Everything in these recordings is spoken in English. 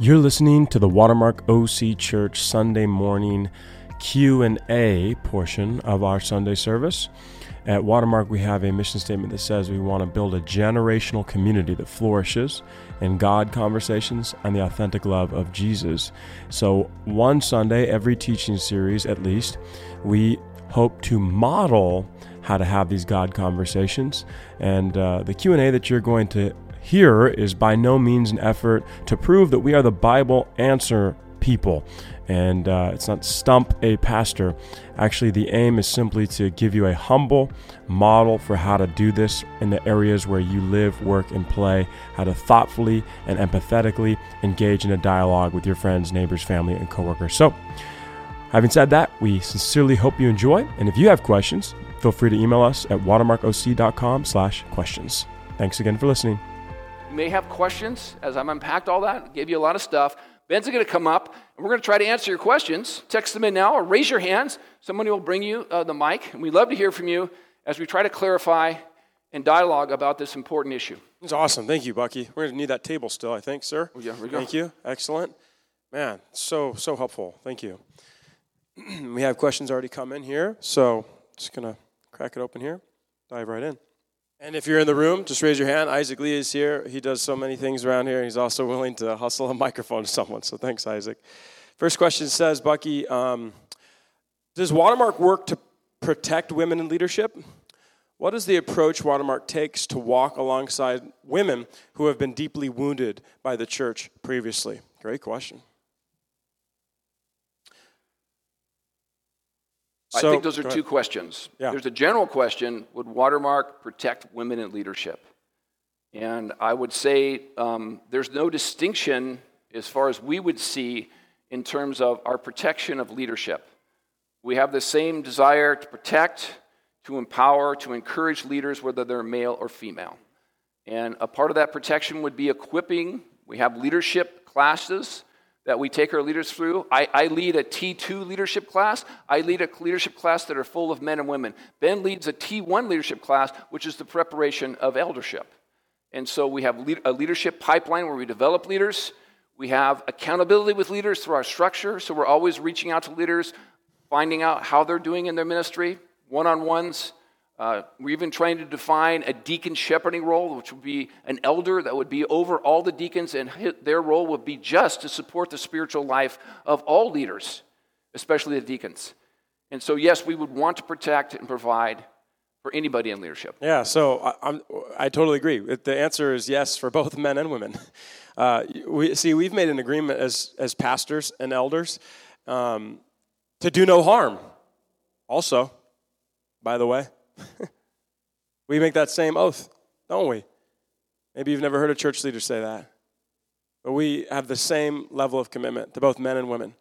You're listening to the Watermark OC Church Sunday morning Q&A portion of our Sunday service. At Watermark, we have a mission statement that says we want to build a generational community that flourishes in God conversations and the authentic love of Jesus. So, one Sunday, every teaching series at least, we hope to model how to have these God conversations. And uh, the Q&A that you're going to here is by no means an effort to prove that we are the Bible answer people. And uh, it's not stump a pastor. Actually, the aim is simply to give you a humble model for how to do this in the areas where you live, work, and play, how to thoughtfully and empathetically engage in a dialogue with your friends, neighbors, family, and coworkers. So, having said that, we sincerely hope you enjoy. And if you have questions, feel free to email us at watermarkoc.com slash questions. Thanks again for listening may have questions as I'm unpacked all that, gave you a lot of stuff. Ben's going to come up, and we're going to try to answer your questions. Text them in now or raise your hands. Somebody will bring you uh, the mic, and we'd love to hear from you as we try to clarify and dialogue about this important issue. It's awesome. Thank you, Bucky. We're going to need that table still, I think, sir. Oh, yeah, we go. Thank you. Excellent. Man, so, so helpful. Thank you. we have questions already come in here, so just going to crack it open here, dive right in. And if you're in the room, just raise your hand. Isaac Lee is here. He does so many things around here. He's also willing to hustle a microphone to someone. So thanks, Isaac. First question says, Bucky, um, does Watermark work to protect women in leadership? What is the approach Watermark takes to walk alongside women who have been deeply wounded by the church previously? Great question. So, I think those are two questions. Yeah. There's a general question Would Watermark protect women in leadership? And I would say um, there's no distinction as far as we would see in terms of our protection of leadership. We have the same desire to protect, to empower, to encourage leaders, whether they're male or female. And a part of that protection would be equipping. We have leadership classes that we take our leaders through. I, I, lead a T2 leadership class. I lead a leadership class that are full of men and women. Ben leads a T1 leadership class, which is the preparation of eldership. And so we have a leadership pipeline where we develop leaders. We have accountability with leaders through our structure. So we're always reaching out to leaders, finding out how they're doing in their ministry, one on ones. Uh, we're even trying to define a deacon shepherding role, which would be an elder that would be over all the deacons, and their role would be just to support the spiritual life of all leaders, especially the deacons. And so, yes, we would want to protect and provide for anybody in leadership. Yeah, so I, I totally agree. The answer is yes for both men and women. Uh, we, see, we've made an agreement as, as pastors and elders um, to do no harm, also, by the way. we make that same oath, don't we? Maybe you've never heard a church leader say that. But we have the same level of commitment to both men and women.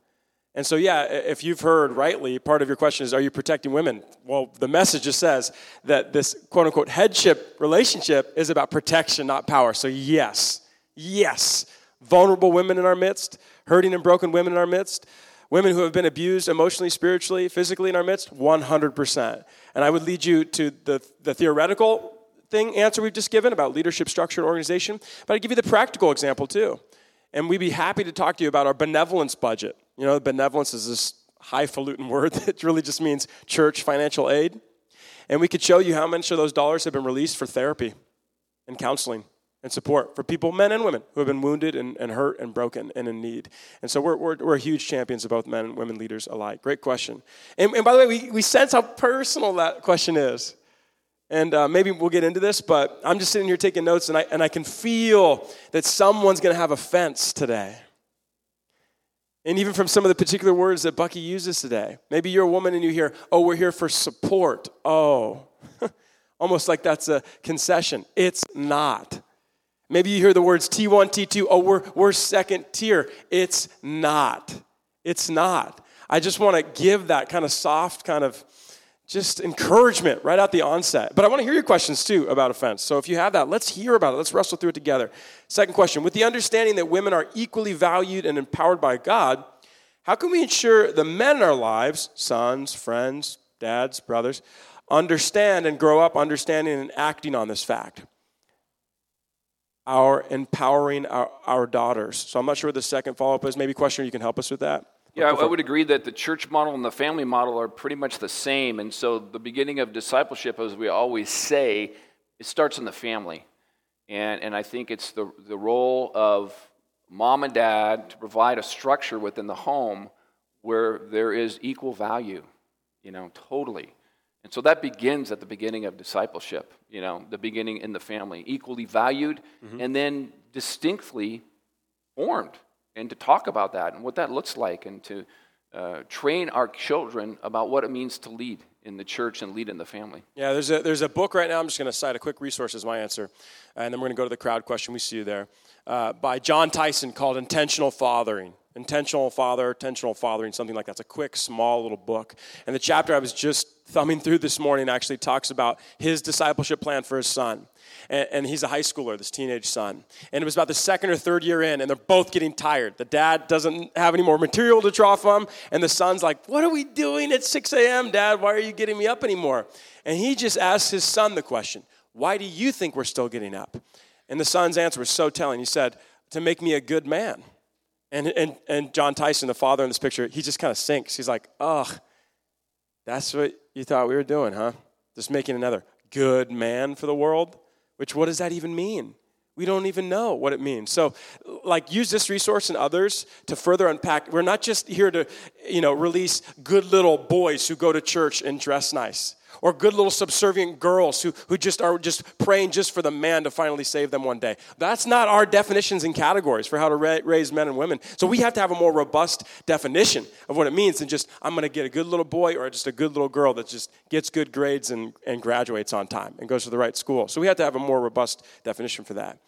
And so, yeah, if you've heard rightly, part of your question is, are you protecting women? Well, the message just says that this quote unquote headship relationship is about protection, not power. So, yes, yes, vulnerable women in our midst, hurting and broken women in our midst, Women who have been abused emotionally, spiritually, physically in our midst, 100%. And I would lead you to the, the theoretical thing answer we've just given about leadership structure and organization, but I'd give you the practical example too. And we'd be happy to talk to you about our benevolence budget. You know, benevolence is this highfalutin word that really just means church financial aid. And we could show you how much of those dollars have been released for therapy and counseling and support for people, men and women, who have been wounded and, and hurt and broken and in need. And so we're, we're, we're huge champions of both men and women leaders alike. Great question. And, and by the way, we, we sense how personal that question is. And uh, maybe we'll get into this, but I'm just sitting here taking notes, and I, and I can feel that someone's going to have offense today. And even from some of the particular words that Bucky uses today. Maybe you're a woman and you hear, oh, we're here for support. Oh, almost like that's a concession. It's not. Maybe you hear the words T1, T2, oh, we're, we're second tier. It's not. It's not. I just want to give that kind of soft, kind of just encouragement right out the onset. But I want to hear your questions too about offense. So if you have that, let's hear about it. Let's wrestle through it together. Second question With the understanding that women are equally valued and empowered by God, how can we ensure the men in our lives, sons, friends, dads, brothers, understand and grow up understanding and acting on this fact? Our empowering our, our daughters. So I'm not sure what the second follow up is. Maybe question you can help us with that. Yeah, I, I would agree that the church model and the family model are pretty much the same. And so the beginning of discipleship, as we always say, it starts in the family. And, and I think it's the, the role of mom and dad to provide a structure within the home where there is equal value, you know, totally. And so that begins at the beginning of discipleship, you know, the beginning in the family, equally valued mm-hmm. and then distinctly formed. And to talk about that and what that looks like and to uh, train our children about what it means to lead in the church and lead in the family. Yeah, there's a, there's a book right now. I'm just going to cite a quick resource as my answer, and then we're going to go to the crowd question. We see you there. Uh, by Jon Tyson called Intentional Fathering. Intentional Father, Intentional Fathering, something like that. It's a quick, small little book. And the chapter I was just thumbing through this morning actually talks about his discipleship plan for his son and, and, he's a high schooler, this teenage son. And it was about the second or third year in, and they're both getting tired. The dad doesn't have any more material to draw from, and the son's like, What are we doing at 6 a.m., Dad? Why are you getting me up anymore? And he just asks his son the question, Why do you think we're still getting up? And the son's answer was so telling. He said, To make me a good man. And, and, and Jon Tyson, the father in this picture, he just kind of sinks. He's like, Ugh, that's what you thought we were doing, huh? Just making another good man for the world? Which, what does that even mean? We don't even know what it means. So, like, use this resource and others to further unpack. We're not just here to, you know, release good little boys who go to church and dress nice or good little subservient girls who, who just are just praying just for the man to finally save them one day. That's not our definitions and categories for how to ra- raise men and women. So we have to have a more robust definition of what it means than just, I'm going to get a good little boy or just a good little girl that just gets good grades and, and graduates on time and goes to the right school. So we have to have a more robust definition for that.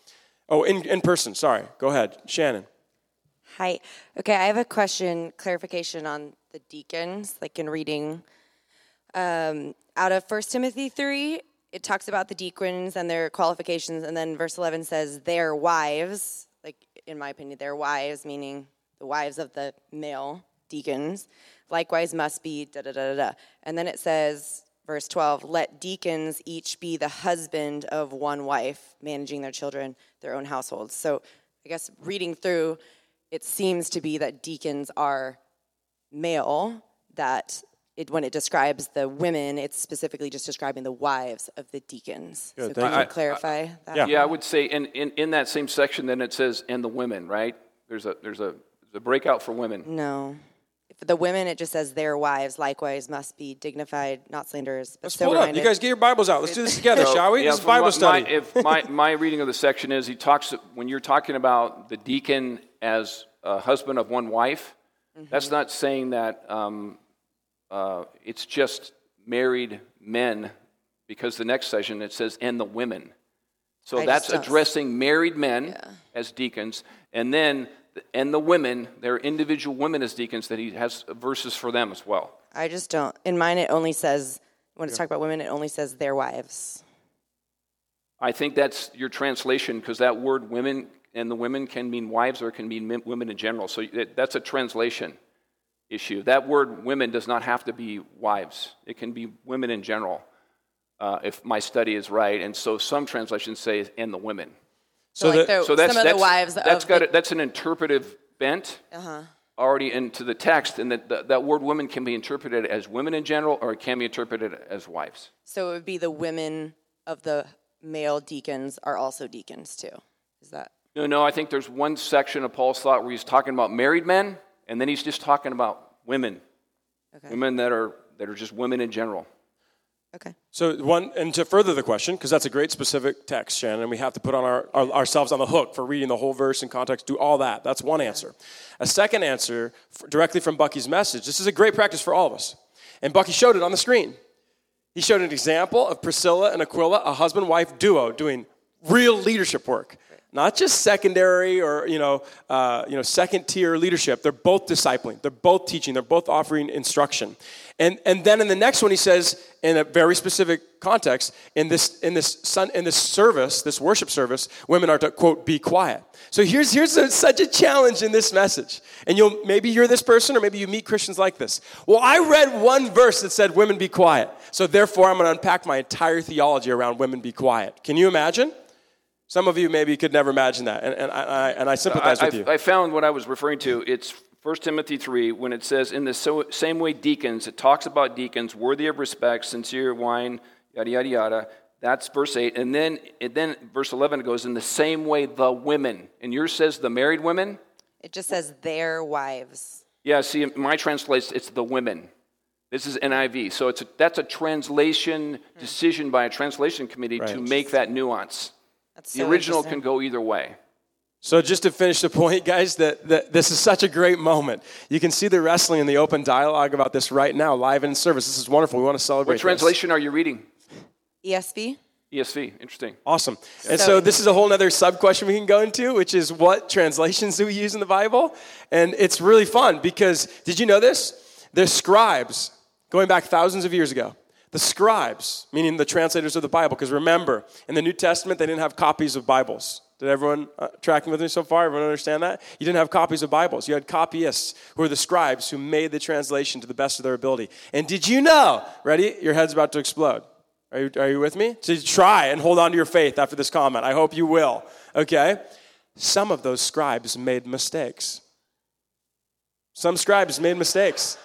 Oh, in, in person, sorry. Go ahead. Shannon. Hi. Okay, I have a question, clarification on the deacons, like in reading um, out of 1 Timothy 3, it talks about the deacons and their qualifications, and then verse 11 says their wives, like in my opinion, their wives, meaning the wives of the male deacons, likewise must be da da da da. And then it says, verse 12, let deacons each be the husband of one wife, managing their children, their own households. So I guess reading through, it seems to be that deacons are male, that it, when it describes the women, it's specifically just describing the wives of the deacons. Good, so can you I, clarify I, that? Yeah. yeah, I would say in, in, in that same section, then it says, and the women, right? There's a, there's a, there's a breakout for women. No. For the women, it just says their wives likewise must be dignified, not slanderers, but Let's pull up. You guys get your Bibles out. Let's do this together, so, shall we? Yeah, this is Bible my, study. My, if my, my reading of the section is he talks, when you're talking about the deacon as a husband of one wife, mm-hmm. that's not saying that um, uh, it's just married men because the next session it says, and the women. So I that's addressing married men yeah. as deacons, and then and the women, they're individual women as deacons, that he has verses for them as well. I just don't. In mine, it only says when it's yeah. talking about women, it only says their wives. I think that's your translation because that word "women" and the women can mean wives or it can mean women in general. So that's a translation issue. That word women does not have to be wives, it can be women in general, uh, if my study is right. And so some translations say, and the women. So, so, like the, so that's, some of that's, the wives that's got the... a, that's an interpretive bent uh-huh. already into the text, and that, that that word women can be interpreted as women in general, or it can be interpreted as wives. So it would be the women of the male deacons are also deacons too. Is that? No, no. I think there's one section of Paul's thought where he's talking about married men, and then he's just talking about women, okay. women that are that are just women in general. Okay. So one, and to further the question, because that's a great specific text, Shannon, and we have to put on our, our, ourselves on the hook for reading the whole verse in context, do all that. That's one answer. A second answer, directly from Bucky's message. This is a great practice for all of us, and Bucky showed it on the screen. He showed an example of Priscilla and Aquila, a husband-wife duo, doing real leadership work not just secondary or you know, uh, you know second tier leadership. They're both discipling. They're both teaching. They're both offering instruction. And, and then in the next one he says in a very specific context in this in this sun, in this service this worship service women are to quote be quiet. So here's here's a, such a challenge in this message. And you'll maybe you're this person or maybe you meet christians like this. Well i read one verse that said women be quiet. So therefore i'm going to unpack my entire theology around women be quiet. Can you imagine Some of you maybe could never imagine that, and, and, I, and I sympathize I, with you. I, I found what I was referring to. It's 1 Timothy 3, when it says, In the so, same way, deacons, it talks about deacons, worthy of respect, sincere wine, yada, yada, yada. That's verse 8. And then, and then verse 11 it goes, In the same way, the women. And yours says the married women? It just says their wives. Yeah, see, my translation, it's the women. This is NIV. So it's a, that's a translation hmm. decision by a translation committee to make that nuance. That's The so original can go either way. So just to finish the point, guys, that, that this is such a great moment. You can see the wrestling and the open dialogue about this right now, live in service. This is wonderful. We want to celebrate. What translation are you reading? ESV? ESV. Interesting. Awesome. And So- so this is a whole other sub question we can go into, which is what translations do we use in the Bible? And it's really fun because did you know this? The scribes, going back thousands of years ago, the scribes, meaning the translators of the Bible, because remember, in the New Testament, they didn't have copies of Bibles. Did everyone uh, tracking with me so far? Everyone understand that? You didn't have copies of Bibles. You had copyists who were the scribes who made the translation to the best of their ability. And did you know? Ready? Your head's about to explode. Are you, are you with me? So try and hold on to your faith after this comment. I hope you will. Okay? Some of those scribes made mistakes. Some scribes made mistakes.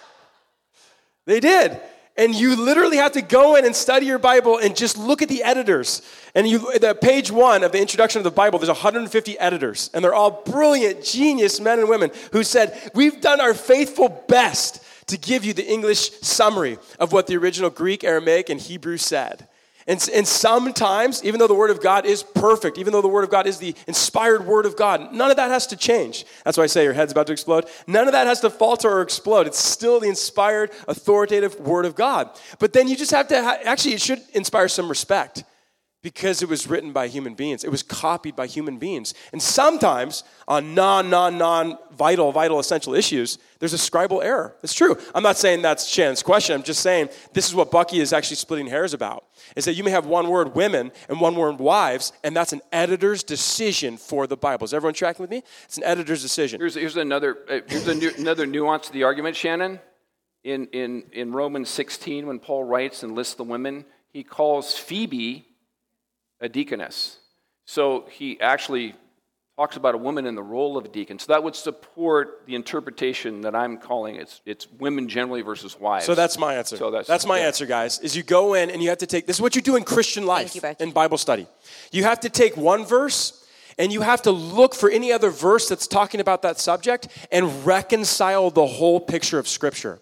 They did. And you literally have to go in and study your Bible and just look at the editors. And you, the page one of the introduction of the Bible, there's 150 editors, and they're all brilliant, genius men and women who said, "We've done our faithful best to give you the English summary of what the original Greek, Aramaic, and Hebrew said." And, and sometimes, even though the Word of God is perfect, even though the Word of God is the inspired Word of God, none of that has to change. That's why I say your head's about to explode. None of that has to falter or explode. It's still the inspired, authoritative Word of God. But then you just have to, ha- actually, it should inspire some respect because it was written by human beings. It was copied by human beings. And sometimes on non, non, non vital, vital, essential issues, there's a scribal error. It's true. I'm not saying that's Shannon's question. I'm just saying this is what Bucky is actually splitting hairs about. Is that you may have one word women and one word wives, and that's an editor's decision for the Bible. Is everyone tracking with me? It's an editor's decision. Here's, here's another, uh, here's another nuance to the argument, Shannon. In, in, in Romans 16, when Paul writes and lists the women, he calls Phoebe a deaconess. So he actually talks about a woman in the role of a deacon. So that would support the interpretation that I'm calling it's, it's women generally versus wives. So that's my answer. So that's- that's my yeah. answer, guys. Is you go in and you have to take this is what you do in Christian life you, in Bible study. You have to take one verse and you have to look for any other verse that's talking about that subject and reconcile the whole picture of Scripture.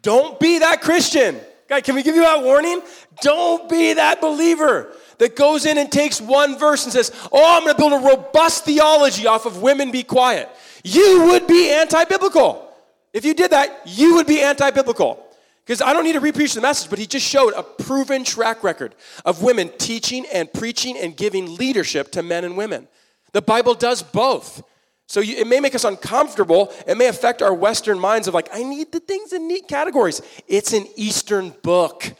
Don't be that Christian. God, can we give you that warning? Don't be that believer that goes in and takes one verse and says, Oh, I'm going to build a robust theology off of women be quiet. You would be anti biblical. If you did that, you would be anti biblical. Because I don't need to repreach the message, but he just showed a proven track record of women teaching and preaching and giving leadership to men and women. The Bible does both. So you, it may make us uncomfortable. It may affect our Western minds of like, I need the things in neat categories. It's an Eastern book.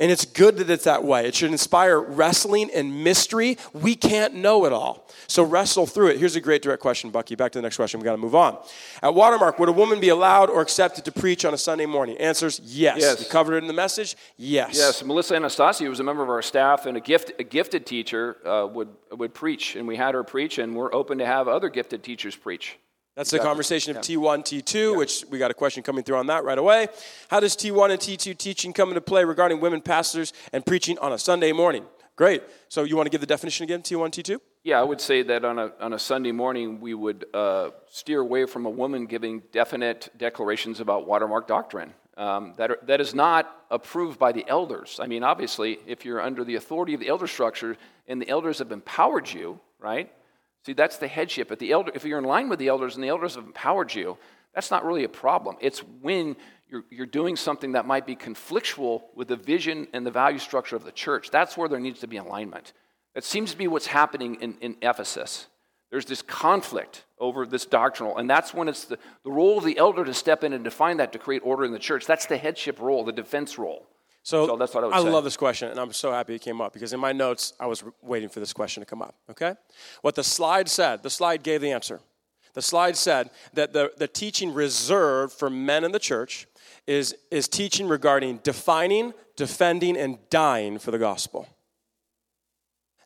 And it's good that it's that way. It should inspire wrestling and mystery. We can't know it all. So wrestle through it. Here's a great direct question, Bucky. Back to the next question. We've got to move on. At Watermark, would a woman be allowed or accepted to preach on a Sunday morning? Answers yes. Yes. You covered it in the message? Yes. Yes, Melissa Anastasia was a member of our staff and a, gift, a gifted teacher uh, would, would preach. And we had her preach, and we're open to have other gifted teachers preach. That's the conversation of T1, T2, which we got a question coming through on that right away. How does T1 and T2 teaching come into play regarding women pastors and preaching on a Sunday morning? Great. So you want to give the definition again, T1, T2? Yeah, I would say that on a, on a Sunday morning, we would uh, steer away from a woman giving definite declarations about watermark doctrine. Um, that, are, that is not approved by the elders. I mean, obviously, if you're under the authority of the elder structure and the elders have empowered you, right? See, that's the headship. If, the elder, if you're in line with the elders and the elders have empowered you, that's not really a problem. It's when you're, you're doing something that might be conflictual with the vision and the value structure of the church. That's where there needs to be alignment. That seems to be what's happening in, in Ephesus. There's this conflict over this doctrinal, and that's when it's the, the role of the elder to step in and define that to create order in the church. That's the headship role, the defense role. So, So that's what I would say. love this question, and I'm so happy it came up because in my notes, I was waiting for this question to come up. Okay? What the slide said, the slide gave the answer. The slide said that the, the teaching reserved for men in the church is, is teaching regarding defining, defending, and dying for the gospel.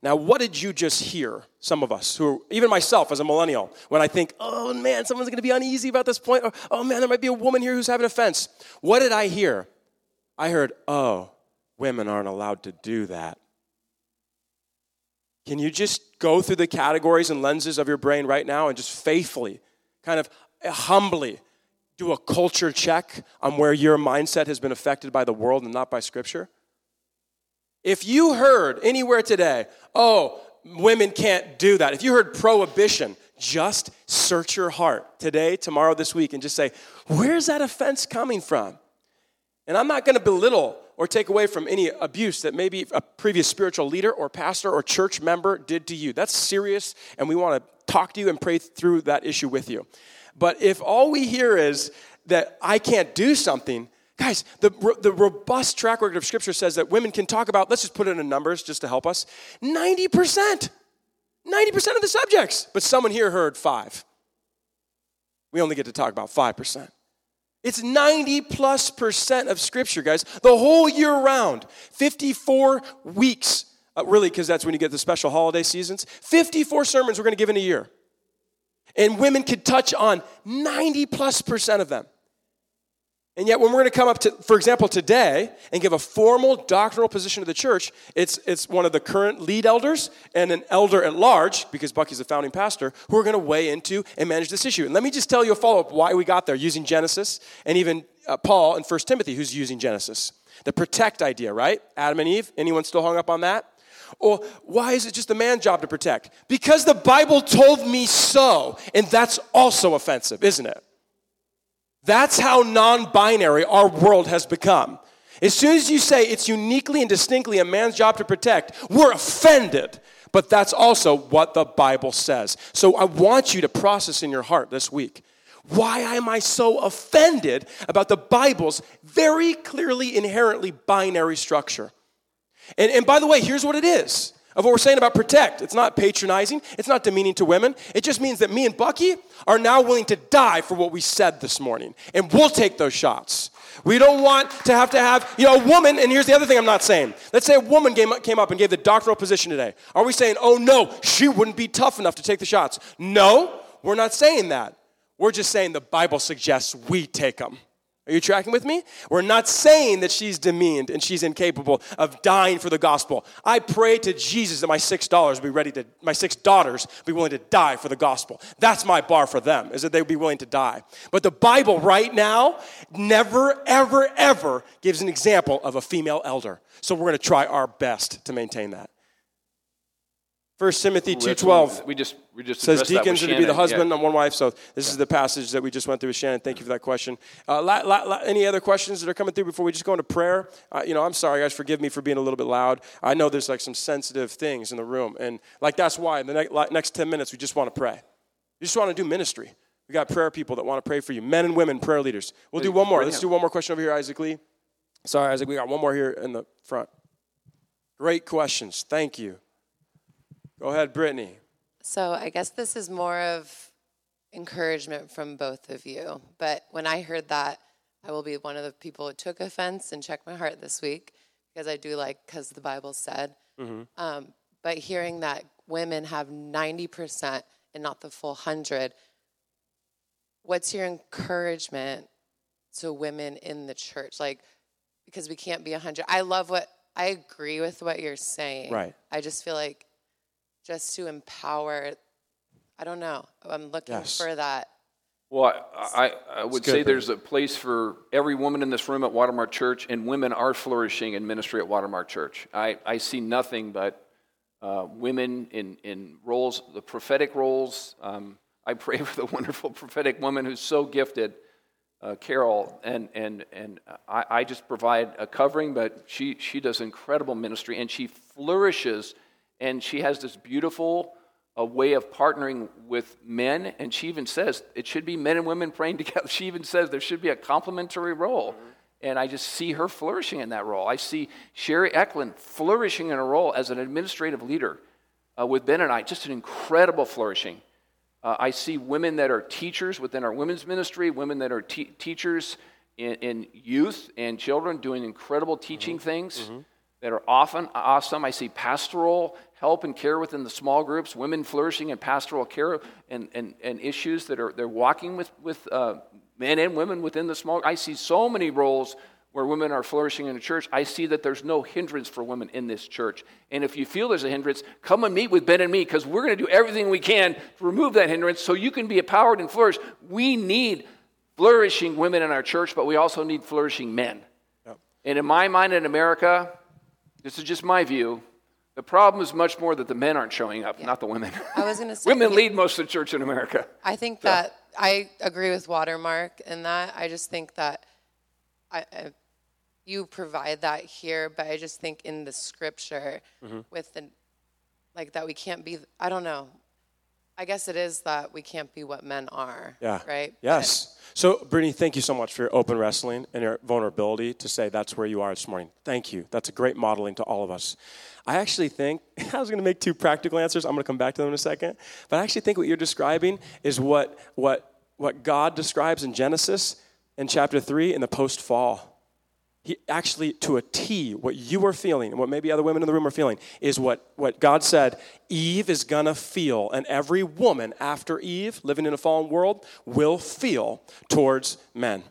Now, what did you just hear? Some of us, who, even myself as a millennial, when I think, oh man, someone's gonna be uneasy about this point, or oh man, there might be a woman here who's having offense. What did I hear? I heard, oh, women aren't allowed to do that. Can you just go through the categories and lenses of your brain right now and just faithfully, kind of humbly, do a culture check on where your mindset has been affected by the world and not by Scripture? If you heard anywhere today, oh, women can't do that, if you heard prohibition, just search your heart today, tomorrow, this week, and just say, where's that offense coming from? And I'm not going to belittle or take away from any abuse that maybe a previous spiritual leader or pastor or church member did to you. That's serious, and we want to talk to you and pray through that issue with you. But if all we hear is that I can't do something, Guys, the, the robust track record of Scripture says that women can talk about, let's just put it in numbers just to help us 90%. 90% of the subjects. But someone here heard five. We only get to talk about 5%. It's 90 plus percent of Scripture, guys, the whole year round. 54 weeks, uh, really, because that's when you get the special holiday seasons. 54 sermons we're going to give in a year. And women could touch on 90 plus percent of them. And yet, when we're going to come up to, for example, today and give a formal doctrinal position to the church, it's, it's one of the current lead elders and an elder at large, because Bucky's the founding pastor, who are going to weigh into and manage this issue. And let me just tell you a follow up why we got there using Genesis and even uh, Paul in 1 Timothy, who's using Genesis. The protect idea, right? Adam and Eve. Anyone still hung up on that? Or why is it just a man's job to protect? Because the Bible told me so. And that's also offensive, isn't it? That's how non binary our world has become. As soon as you say it's uniquely and distinctly a man's job to protect, we're offended. But that's also what the Bible says. So I want you to process in your heart this week. Why am I so offended about the Bible's very clearly, inherently binary structure? And, and by the way, here's what it is of what we're saying about protect. It's not patronizing, it's not demeaning to women. It just means that me and Bucky are now willing to die for what we said this morning. And we'll take those shots. We don't want to have to have, you know, a woman, and here's the other thing I'm not saying. Let's say a woman came up, came up and gave the doctoral position today. Are we saying, oh no, she wouldn't be tough enough to take the shots? No, we're not saying that. We're just saying the Bible suggests we take them. Are you tracking with me? We're not saying that she's demeaned and she's incapable of dying for the gospel. I pray to Jesus that my six dollars be ready to, my six daughters be willing to die for the gospel. That's my bar for them, is that they would be willing to die. But the Bible right now never, ever, ever gives an example of a female elder. So we're going to try our best to maintain that. 1 Timothy 2.12 we just, we just says deacons are to be the husband yeah. and one wife. So this yeah. is the passage that we just went through with Shannon. Thank you for that question. Uh, la, la, la, any other questions that are coming through before we just go into prayer? Uh, you know, I'm sorry, guys. Forgive me for being a little bit loud. I know there's like some sensitive things in the room. And like that's why in the ne- next 10 minutes, we just want to pray. We just want to do ministry. We got prayer people that want to pray for you, men and women prayer leaders. We'll do one more. Let's do one more question over here, Isaac Lee. Sorry, Isaac, we got one more here in the front. Great questions. Thank you. Go ahead, Brittany. So I guess this is more of encouragement from both of you. But when I heard that, I will be one of the people who took offense and checked my heart this week because I do like because the Bible said. Mm-hmm. Um, but hearing that women have 90% and not the full 100, what's your encouragement to women in the church? Like, because we can't be 100. I love what, I agree with what you're saying. Right. I just feel like just to empower. I don't know. I'm looking yes. for that. Well, I, I would say there's a place for every woman in this room at Watermark Church, and women are flourishing in ministry at Watermark Church. I, I see nothing but uh, women in, in roles, the prophetic roles. Um, I pray for the wonderful prophetic woman who's so gifted, uh, Carol, and, and, and I, I just provide a covering, but she, she does incredible ministry, and she flourishes and she has this beautiful uh, way of partnering with men. And she even says it should be men and women praying together. She even says there should be a complementary role. Mm-hmm. And I just see her flourishing in that role. I see Sherry Eklund flourishing in a role as an administrative leader uh, with Ben and I, just an incredible flourishing. Uh, I see women that are teachers within our women's ministry, women that are te- teachers in, in, youth and children doing incredible teaching mm-hmm. things. Mm-hmm. That are often awesome. I see pastoral help and care within the small groups, women flourishing in pastoral care and, and, and issues that are they're walking with, with uh, men and women within the small. I see so many roles where women are flourishing in a church. I see that there's no hindrance for women in this church. And if you feel there's a hindrance, come and meet with Ben and me because we're going to do everything we can to remove that hindrance so you can be empowered and flourish. We need flourishing women in our church, but we also need flourishing men. Yep. And in my mind in America, this is just my view. The problem is much more that the men aren't showing up, yeah. not the women. I was going to say women lead most of the church in America. I think so. that I agree with Watermark in that. I just think that I, I, you provide that here, but I just think in the scripture mm-hmm. with the like that we can't be. I don't know. I guess it is that we can't be what men are. Yeah. Right? Yes. But, so, Brittany, thank you so much for your open wrestling and your vulnerability to say that's where you are this morning. Thank you. That's a great modeling to all of us. I actually think, I was going to make two practical answers. I'm going to come back to them in a second. But I actually think what you're describing is what, what, what God describes in Genesis in chapter 3 in the post fall he actually to a t what you are feeling and what maybe other women in the room are feeling is what, what god said eve is gonna feel and every woman after eve living in a fallen world will feel towards men.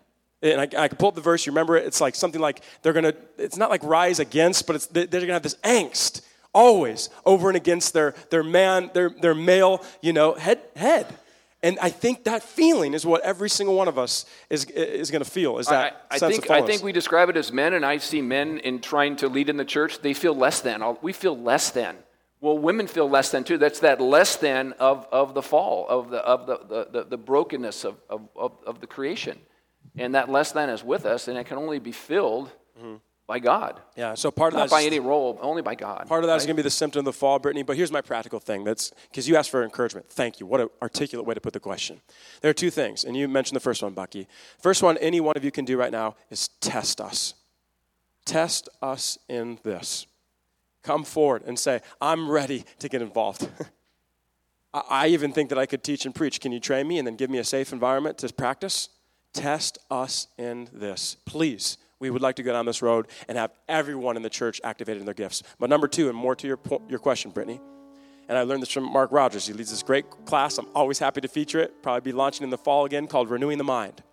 And I, I can pull up the verse you remember it? It's like something like they're gonna it's not like rise against but it's they're gonna have this angst always over and against their their man their their male you know head head and I think that feeling is what every single one of us is, is going to feel. Is that I, I think, I think we describe it as men, and I see men in trying to lead in the church, they feel less than. We feel less than. Well, women feel less than too. That's that less than of, of the fall, of the, of the, the, the, the brokenness of, of, of, of, the creation. And that less than is with us, and it can only be filled by God. Yeah, so part of that by any role, only by God. Part of that right? is going to be the symptom of the fall, Brittany. But here's my practical thing. That's because you asked for encouragement. Thank you. What an articulate way to put the question. There are two things, and you mentioned the first one, Bucky. First one, any one of you can do right now is test us. Test us in this. Come forward and say, "I'm ready to get involved." I even think that I could teach and preach. Can you train me and then give me a safe environment to practice? Test us in this, please we would like to go down this road and have everyone in the church activated in their gifts. But number two, and more to your, your question, Brittany, and I learned this from Mark Rogers. He leads this great class. I'm always happy to feature it. Probably be launching in the fall again called Renewing the Mind.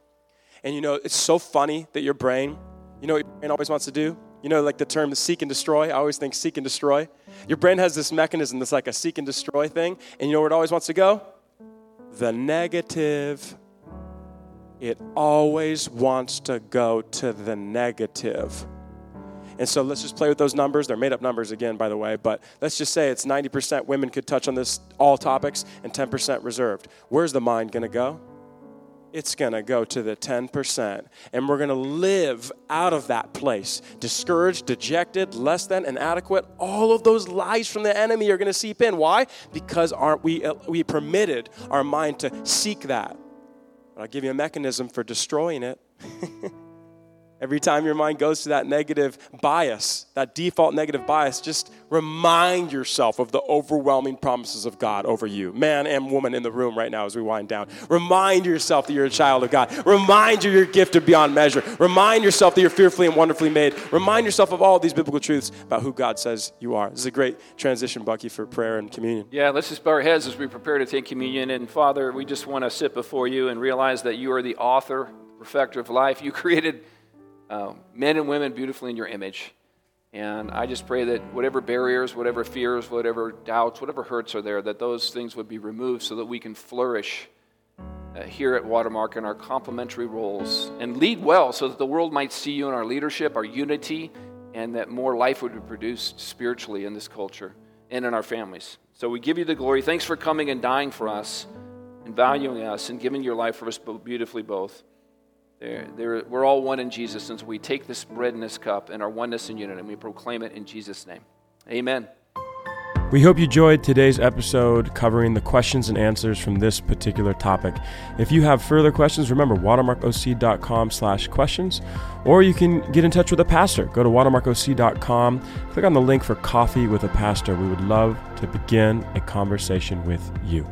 And you know, it's so funny that your brain, you know what your brain always wants to do? You know, like the term seek and destroy. I always think seek and destroy. Your brain has this mechanism that's like a seek and destroy thing. And you know where it always wants to go? The negative it always wants to go to the negative. And so let's just play with those numbers. They're made up numbers again, by the way, but let's just say it's 90% women could touch on this all topics and 10% reserved. Where's the mind going to go? It's going to go to the 10%. And we're going to live out of that place. Discouraged, dejected, less than, inadequate. All of those lies from the enemy are going to seep in. Why? Because aren't we, uh, we permitted our mind to seek that. I'll give you a mechanism for destroying it. Every time your mind goes to that negative bias, that default negative bias, just remind yourself of the overwhelming promises of God over you, man and woman in the room right now as we wind down. Remind yourself that you're a child of God. Remind you you're gifted beyond measure. Remind yourself that you're fearfully and wonderfully made. Remind yourself of all these biblical truths about who God says you are. This is a great transition, Bucky, for prayer and communion. Yeah, let's just bow our heads as we prepare to take communion. And Father, we just want to sit before you and realize that you are the author, perfecter of life. You created um, men and women beautifully in your image. And I just pray that whatever barriers, whatever fears, whatever doubts, whatever hurts are there, that those things would be removed so that we can flourish uh, here at Watermark in our complementary roles and lead well so that the world might see you in our leadership, our unity, and that more life would be produced spiritually in this culture and in our families. So we give you the glory. Thanks for coming and dying for us and valuing us and giving your life for us beautifully both. They're, they're, we're all one in Jesus, since we take this bread and this cup and our oneness and unity, and we proclaim it in Jesus' name. Amen. We hope you enjoyed today's episode covering the questions and answers from this particular topic. If you have further questions, remember watermarkoc.com slash questions, or you can get in touch with a pastor. Go to watermarkoc.com, click on the link for coffee with a pastor. We would love to begin a conversation with you.